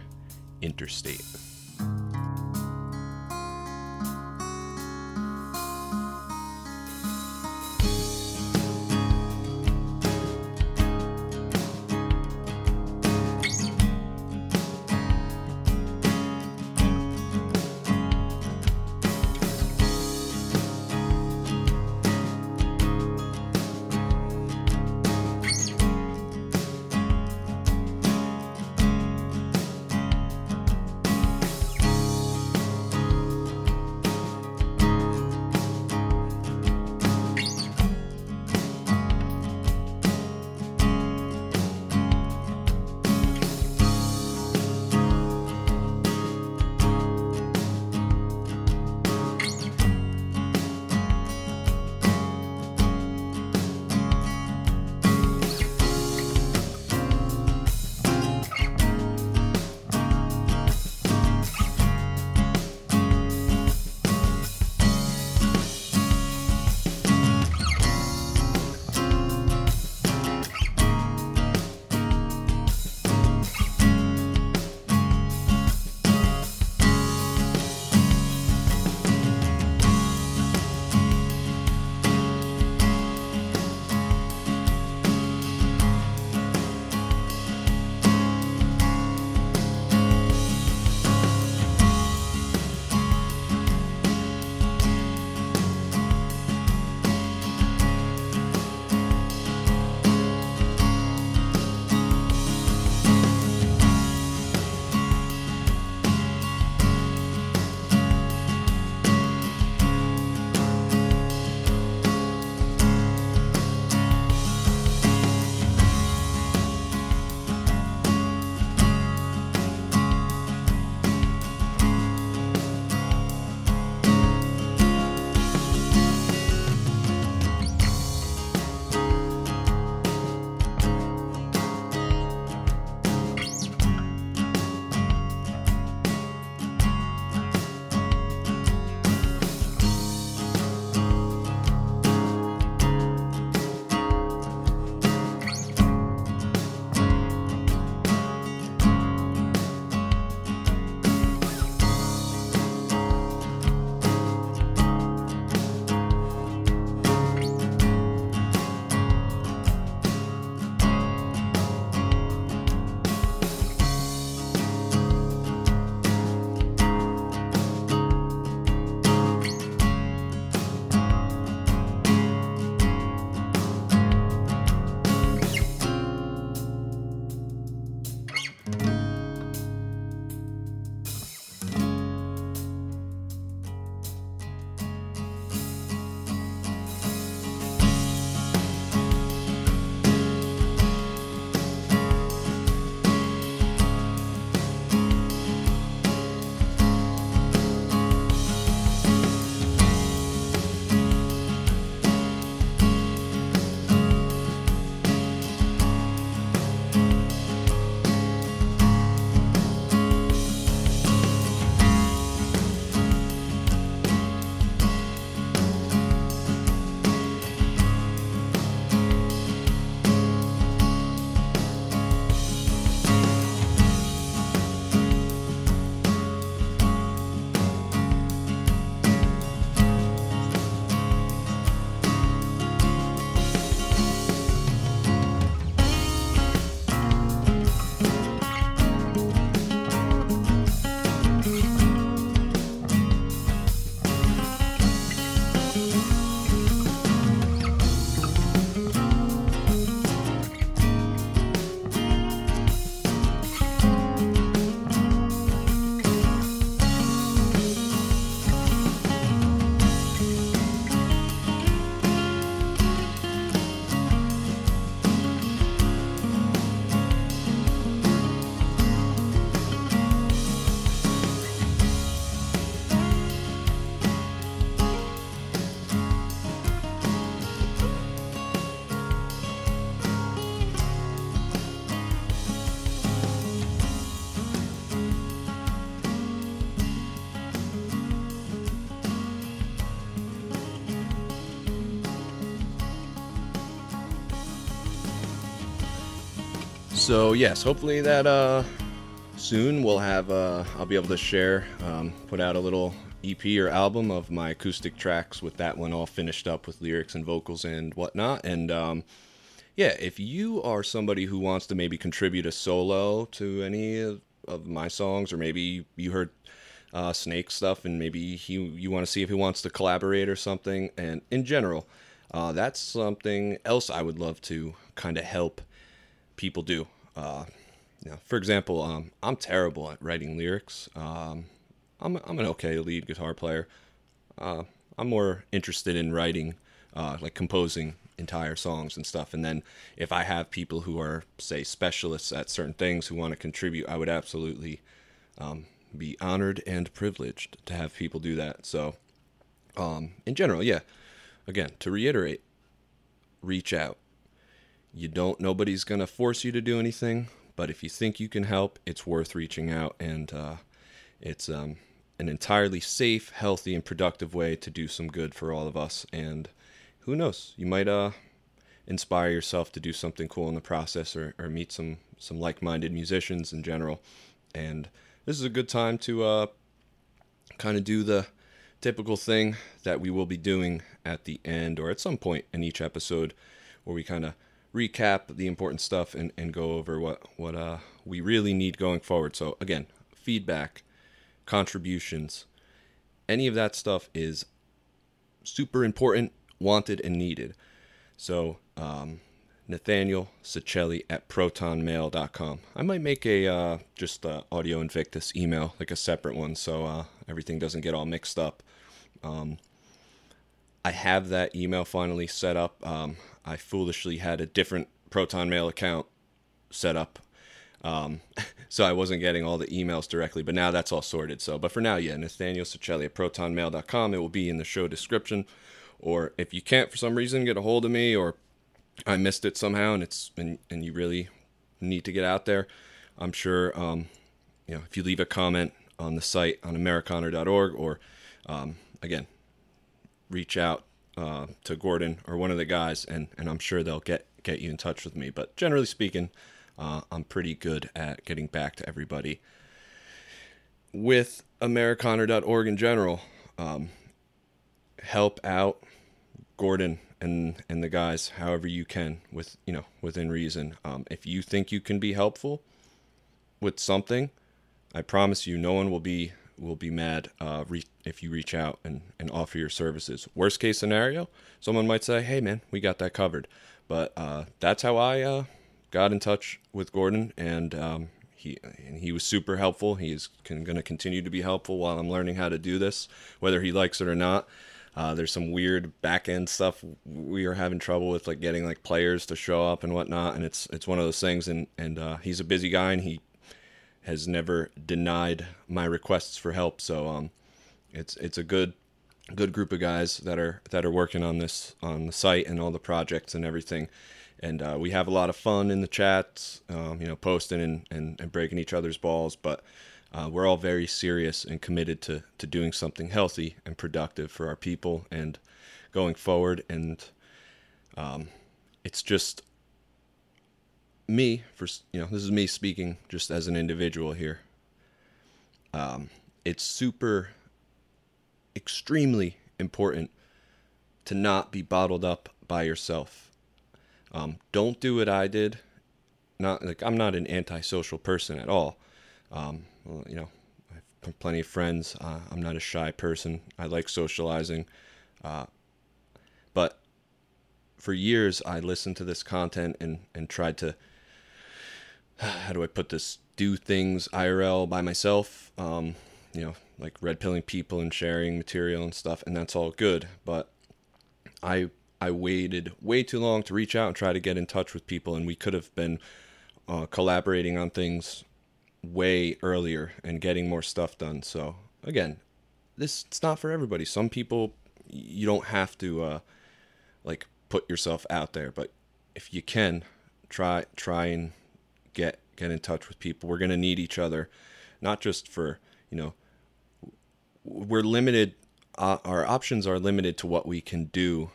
Interstate. So yes, hopefully that uh soon we'll have uh I'll be able to share um, put out a little EP or album of my acoustic tracks with that one all finished up with lyrics and vocals and whatnot. And um, yeah, if you are somebody who wants to maybe contribute a solo to any of, my songs, or maybe you heard uh, Snake stuff and maybe he, you want to see if he wants to collaborate or something, and in general, uh, that's something else I would love to kind of help people do. Uh, for example, um, I'm terrible at writing lyrics. Um, I'm, I'm an okay lead guitar player. Uh, I'm more interested in writing, uh, like composing entire songs and stuff. And then if I have people who are, say, specialists at certain things who want to contribute, I would absolutely um, be honored and privileged to have people do that. So, um, in general, yeah. Again, to reiterate, reach out. You don't, nobody's going to force you to do anything, but if you think you can help, it's worth reaching out. And uh, it's um, an entirely safe, healthy, and productive way to do some good for all of us. And who knows, you might uh, inspire yourself to do something cool in the process or, or meet some, some like minded musicians in general. And this is a good time to uh, kind of do the typical thing that we will be doing at the end or at some point in each episode where we kind of recap the important stuff and, and go over what, what uh, we really need going forward. So, again, feedback, contributions, any of that stuff is super important, wanted, and needed. So, um, Nathaniel Socelli at protonmail.com. I might make a uh, just uh, Audio Invictus email, like a separate one, so uh, everything doesn't get all mixed up. Um, I have that email finally set up. Um, I foolishly had a different Proton Mail account set up, um, <laughs> so I wasn't getting all the emails directly. But now that's all sorted. So, but for now, yeah, Nathaniel Socelli at protonmail.com. It will be in the show description. Or if you can't for some reason get a hold of me, or I missed it somehow, and it's and, and you really need to get out there, I'm sure. Um, you know, if you leave a comment on the site on Americana.org, or um, again, reach out uh, to Gordon or one of the guys, and, and I'm sure they'll get get you in touch with me. But generally speaking, uh, I'm pretty good at getting back to everybody. With Americana.org in general, um, help out Gordon and and the guys however you can with you know within reason. Um, if you think you can be helpful with something, I promise you, no one will be will be mad uh, re- if you reach out and, and offer your services. Worst case scenario, someone might say, "Hey, man, we got that covered." But uh, that's how I uh, got in touch with Gordon, and um, he and he was super helpful. He's going to continue to be helpful while I'm learning how to do this, whether he likes it or not. Uh, there's some weird back end stuff we are having trouble with, like getting like players to show up and whatnot. And it's it's one of those things. And and uh, he's a busy guy, and he has never denied my requests for help. So um, it's it's a good good group of guys that are that are working on this on the site and all the projects and everything. And uh, we have a lot of fun in the chats, um, you know, posting and, and, and breaking each other's balls. But uh, we're all very serious and committed to, to doing something healthy and productive for our people and going forward. And um, it's just me for you know this is me speaking just as an individual here. Um, it's super, extremely important to not be bottled up by yourself. Um, don't do what I did. Not like I'm not an antisocial person at all. Um, well, you know, I have plenty of friends. Uh, I'm not a shy person. I like socializing. Uh, but for years, I listened to this content and, and tried to, <sighs> how do I put this, do things IRL by myself. Um, you know, like red pilling people and sharing material and stuff, and that's all good. But I I waited way too long to reach out and try to get in touch with people, and we could have been uh, collaborating on things way earlier and getting more stuff done. So again, this it's not for everybody. Some people you don't have to uh, like put yourself out there, but if you can, try try and get get in touch with people. We're gonna need each other, not just for you know. We're limited. Uh, our options are limited to what we can do.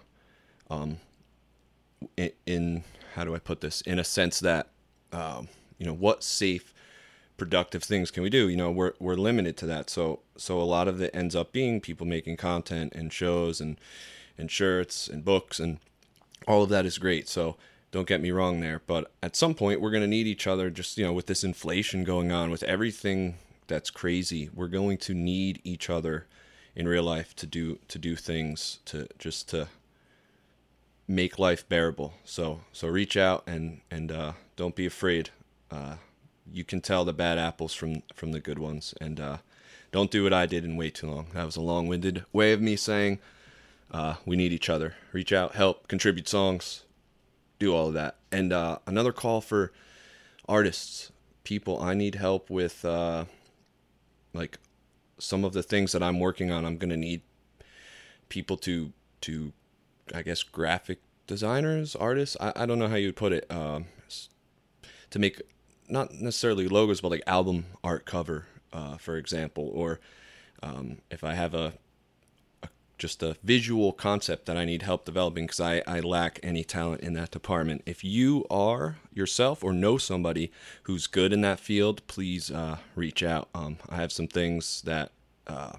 Um, in, in how do I put this? In a sense that um, you know, what safe, productive things can we do? You know, we're we're limited to that. So so a lot of it ends up being people making content and shows and and shirts and books and all of that is great. So don't get me wrong there, but at some point we're going to need each other just, you know, with this inflation going on, with everything that's crazy, we're going to need each other in real life to do to do things to just to make life bearable. So so reach out and and uh, don't be afraid. Uh, you can tell the bad apples from from the good ones, and uh, don't do what I did and wait too long. That was a long-winded way of me saying uh, we need each other. Reach out, help, contribute songs, do all of that. And uh, another call for artists, people. I need help with uh, like some of the things that I'm working on. I'm gonna need people to to I guess graphic designers, artists. I, I don't know how you would put it. Um, to make not necessarily logos, but like album art cover, uh, for example, or um, if I have a, just a visual concept that I need help developing because I, I lack any talent in that department. If you are yourself or know somebody who's good in that field, please uh, reach out. Um, I have some things that uh,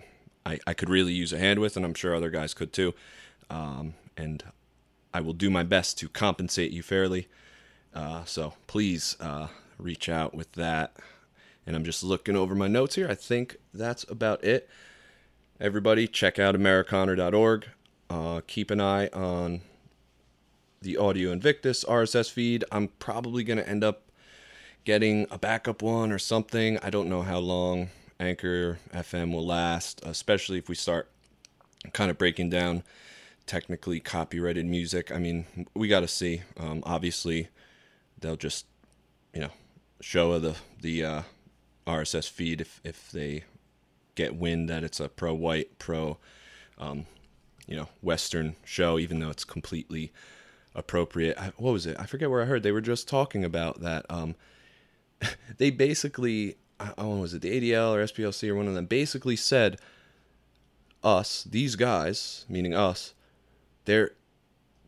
I, I could really use a hand with, and I'm sure other guys could too. Um, and I will do my best to compensate you fairly. Uh, so please uh, reach out with that. And I'm just looking over my notes here. I think that's about it. Everybody, check out Amerikaner.org. Uh, keep an eye on the Audio Invictus RSS feed. I'm probably going to end up getting a backup one or something. I don't know how long Anchor FM will last, especially if we start kind of breaking down technically copyrighted music. I mean, we got to see. Um, obviously, they'll just, you know, show the the uh, RSS feed if if they get wind that it's a pro white, pro, um, you know, Western show, even though it's completely appropriate. I, what was it? I forget where I heard they were just talking about that. Um, <laughs> they basically, oh, was it the ADL or SPLC or one of them? Basically said us, these guys, meaning us, they're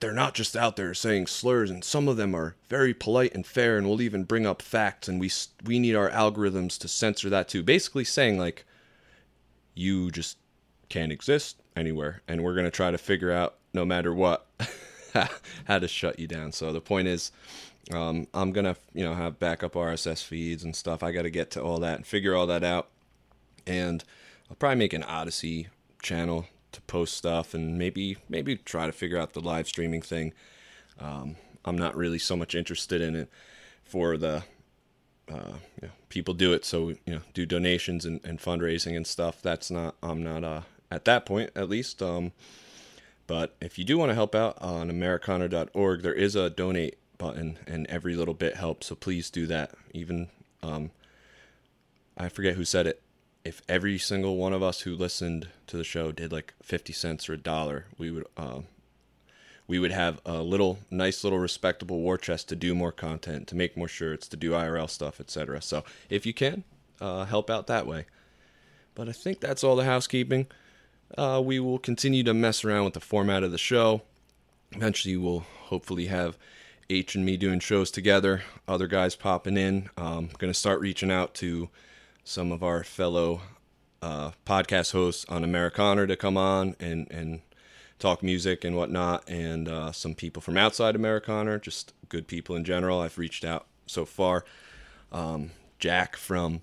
they're not just out there saying slurs and some of them are very polite and fair and will even bring up facts and we we need our algorithms to censor that too basically saying like you just can't exist anywhere and we're going to try to figure out no matter what <laughs> how to shut you down. So the point is um, i'm going to you know have backup rss feeds and stuff. I got to get to all that and figure all that out. And i'll probably make an Odysee channel to post stuff and maybe maybe try to figure out the live streaming thing. Um, I'm not really so much interested in it for the uh, you know, people do it so you know do donations and, and fundraising and stuff. That's not I'm not uh, at that point at least. Um, but if you do want to help out on Amerikaner.org, there is a donate button, and every little bit helps. So please do that. Even um, I forget who said it if every single one of us who listened to the show did like 50 cents or a dollar, we would um, we would have a little nice little respectable war chest to do more content, to make more shirts, to do IRL stuff, etc. So if you can, uh, help out that way. But I think that's all the housekeeping. Uh, we will continue to mess around with the format of the show. Eventually, we'll hopefully have H and me doing shows together, other guys popping in. Um, going to start reaching out to some of our fellow uh, podcast hosts on Amerikaner to come on and, and talk music and whatnot, and uh, some people from outside Amerikaner, just good people in general. I've reached out so far. Um, Jack from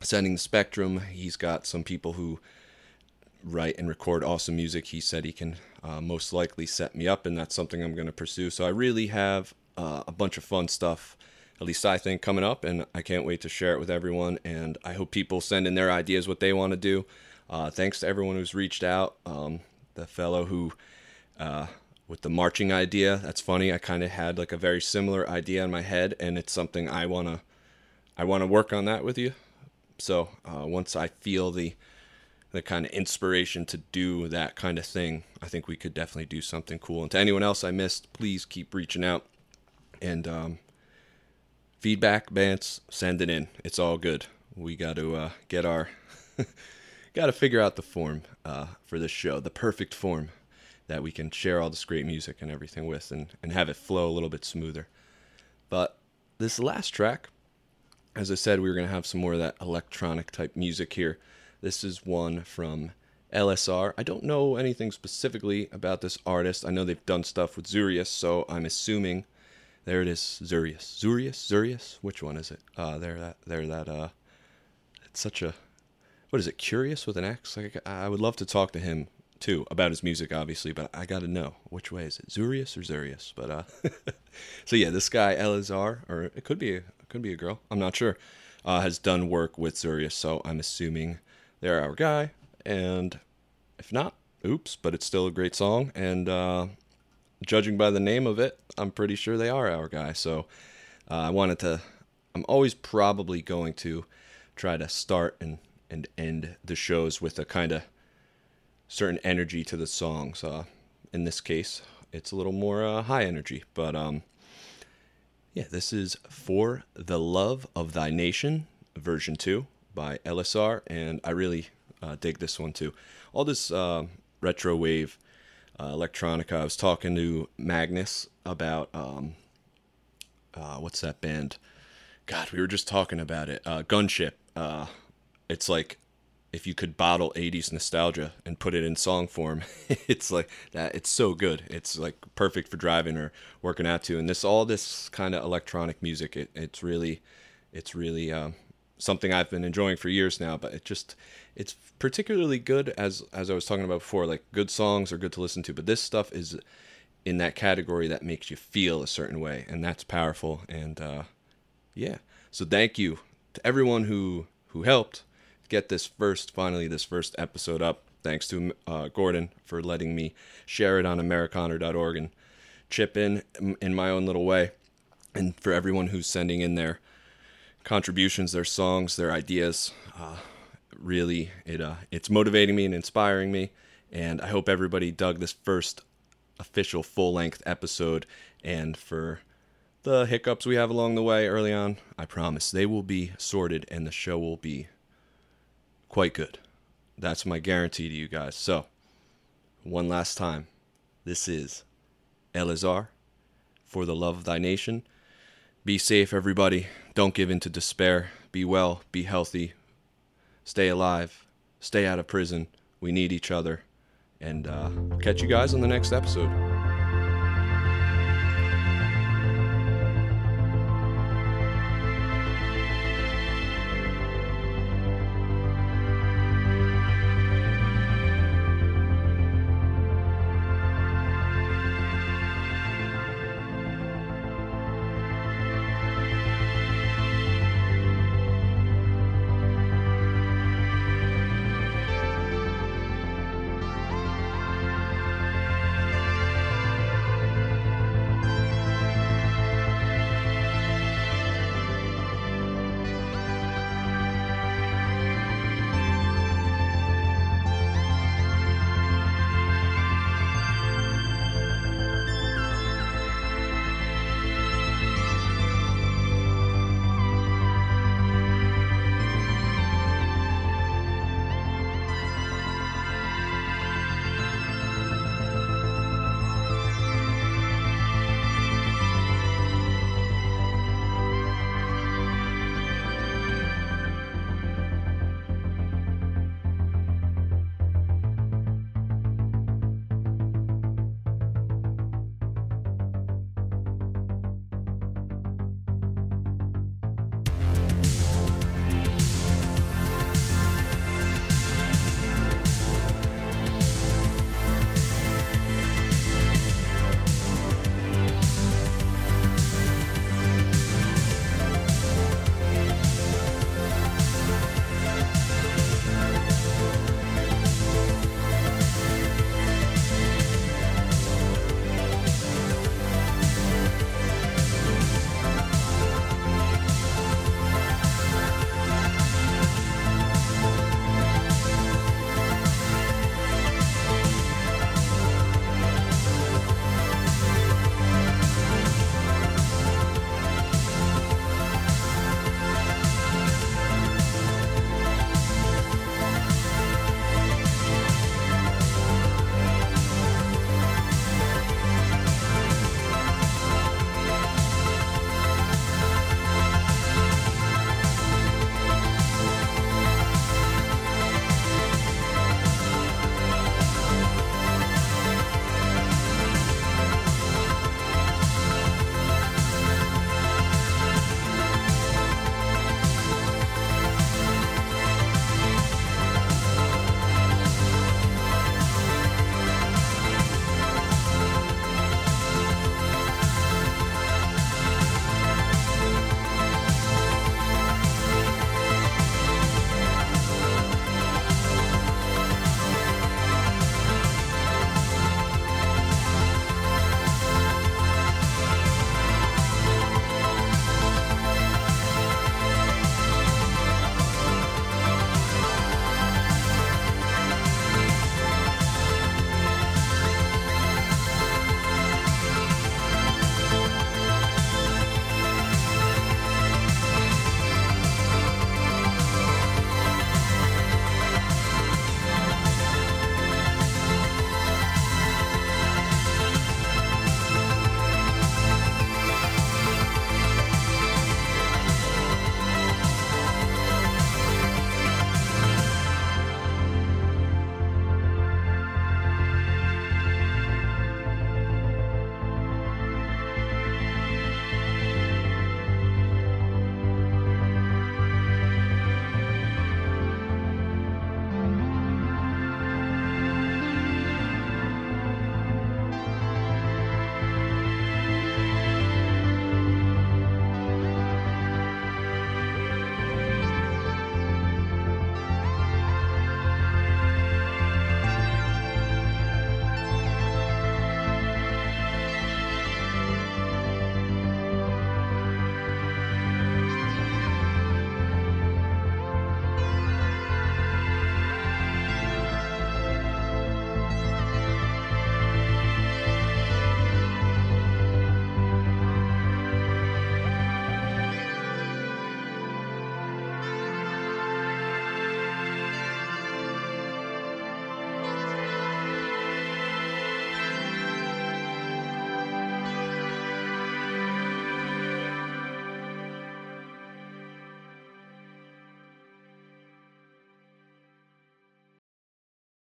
Sending the Spectrum, he's got some people who write and record awesome music. He said he can uh, most likely set me up, and that's something I'm going to pursue. So I really have uh, a bunch of fun stuff at least I think, coming up, and I can't wait to share it with everyone. And I hope people send in their ideas, what they want to do. Uh, thanks to everyone who's reached out. Um, the fellow who, uh, with the marching idea, that's funny. I kind of had like a very similar idea in my head, and it's something I wanna, I wanna work on that with you. So uh, once I feel the, the kind of inspiration to do that kind of thing, I think we could definitely do something cool. And to anyone else I missed, please keep reaching out. And um, feedback, Bance, send it in. It's all good. We got to uh, get our, <laughs> got to figure out the form uh, for this show, the perfect form that we can share all this great music and everything with, and and have it flow a little bit smoother. But this last track, as I said, we were going to have some more of that electronic type music here. This is one from LSR. I don't know anything specifically about this artist. I know they've done stuff with Xurious, so I'm assuming there it is, Xurious. Xurious, Xurious. Which one is it? Uh, there that there that uh, it's such a what is it? Curious with an X. Like I would love to talk to him too about his music, obviously, but I got to know which way is it, Xurious or Xurious? But uh, <laughs> so yeah, this guy Elazar, or it could be a, it could be a girl. I'm not sure. Uh, has done work with Xurious, so I'm assuming they're our guy. And if not, oops, but it's still a great song. And uh, judging by the name of it, I'm pretty sure they are our guy. So uh, I wanted to. I'm always probably going to try to start and and end the shows with a kind of certain energy to the songs. Uh, in this case, it's a little more uh, high energy, but um, yeah, this is for the love of thy nation, version two by LSR, and I really uh, dig this one too. All this uh, retro wave uh, electronica. I was talking to Magnus about um, uh, what's that band? God, we were just talking about it. Uh, Gunship. It's like if you could bottle 80s nostalgia and put it in song form <laughs> it's like that it's so good. It's like perfect for driving or working out to. And this all this kind of electronic music it, it's really it's really um, something i've been enjoying for years now but it just it's particularly good as as i was talking about before like good songs are good to listen to but this stuff is in that category that makes you feel a certain way and that's powerful and uh, yeah. So thank you to everyone who who helped get this first, finally, this first episode up. Thanks to uh, Gordon for letting me share it on Amerikaner.org and chip in in my own little way. And for everyone who's sending in their contributions, their songs, their ideas, uh, really, it uh, it's motivating me and inspiring me. And I hope everybody dug this first official full length episode. And for the hiccups we have along the way early on, I promise they will be sorted and the show will be quite good. That's my guarantee to you guys. So, one last time, this is Elazar for the love of thy nation. Be safe, everybody. Don't give in to despair. Be well, be healthy, stay alive, stay out of prison. We need each other. And uh, catch you guys on the next episode.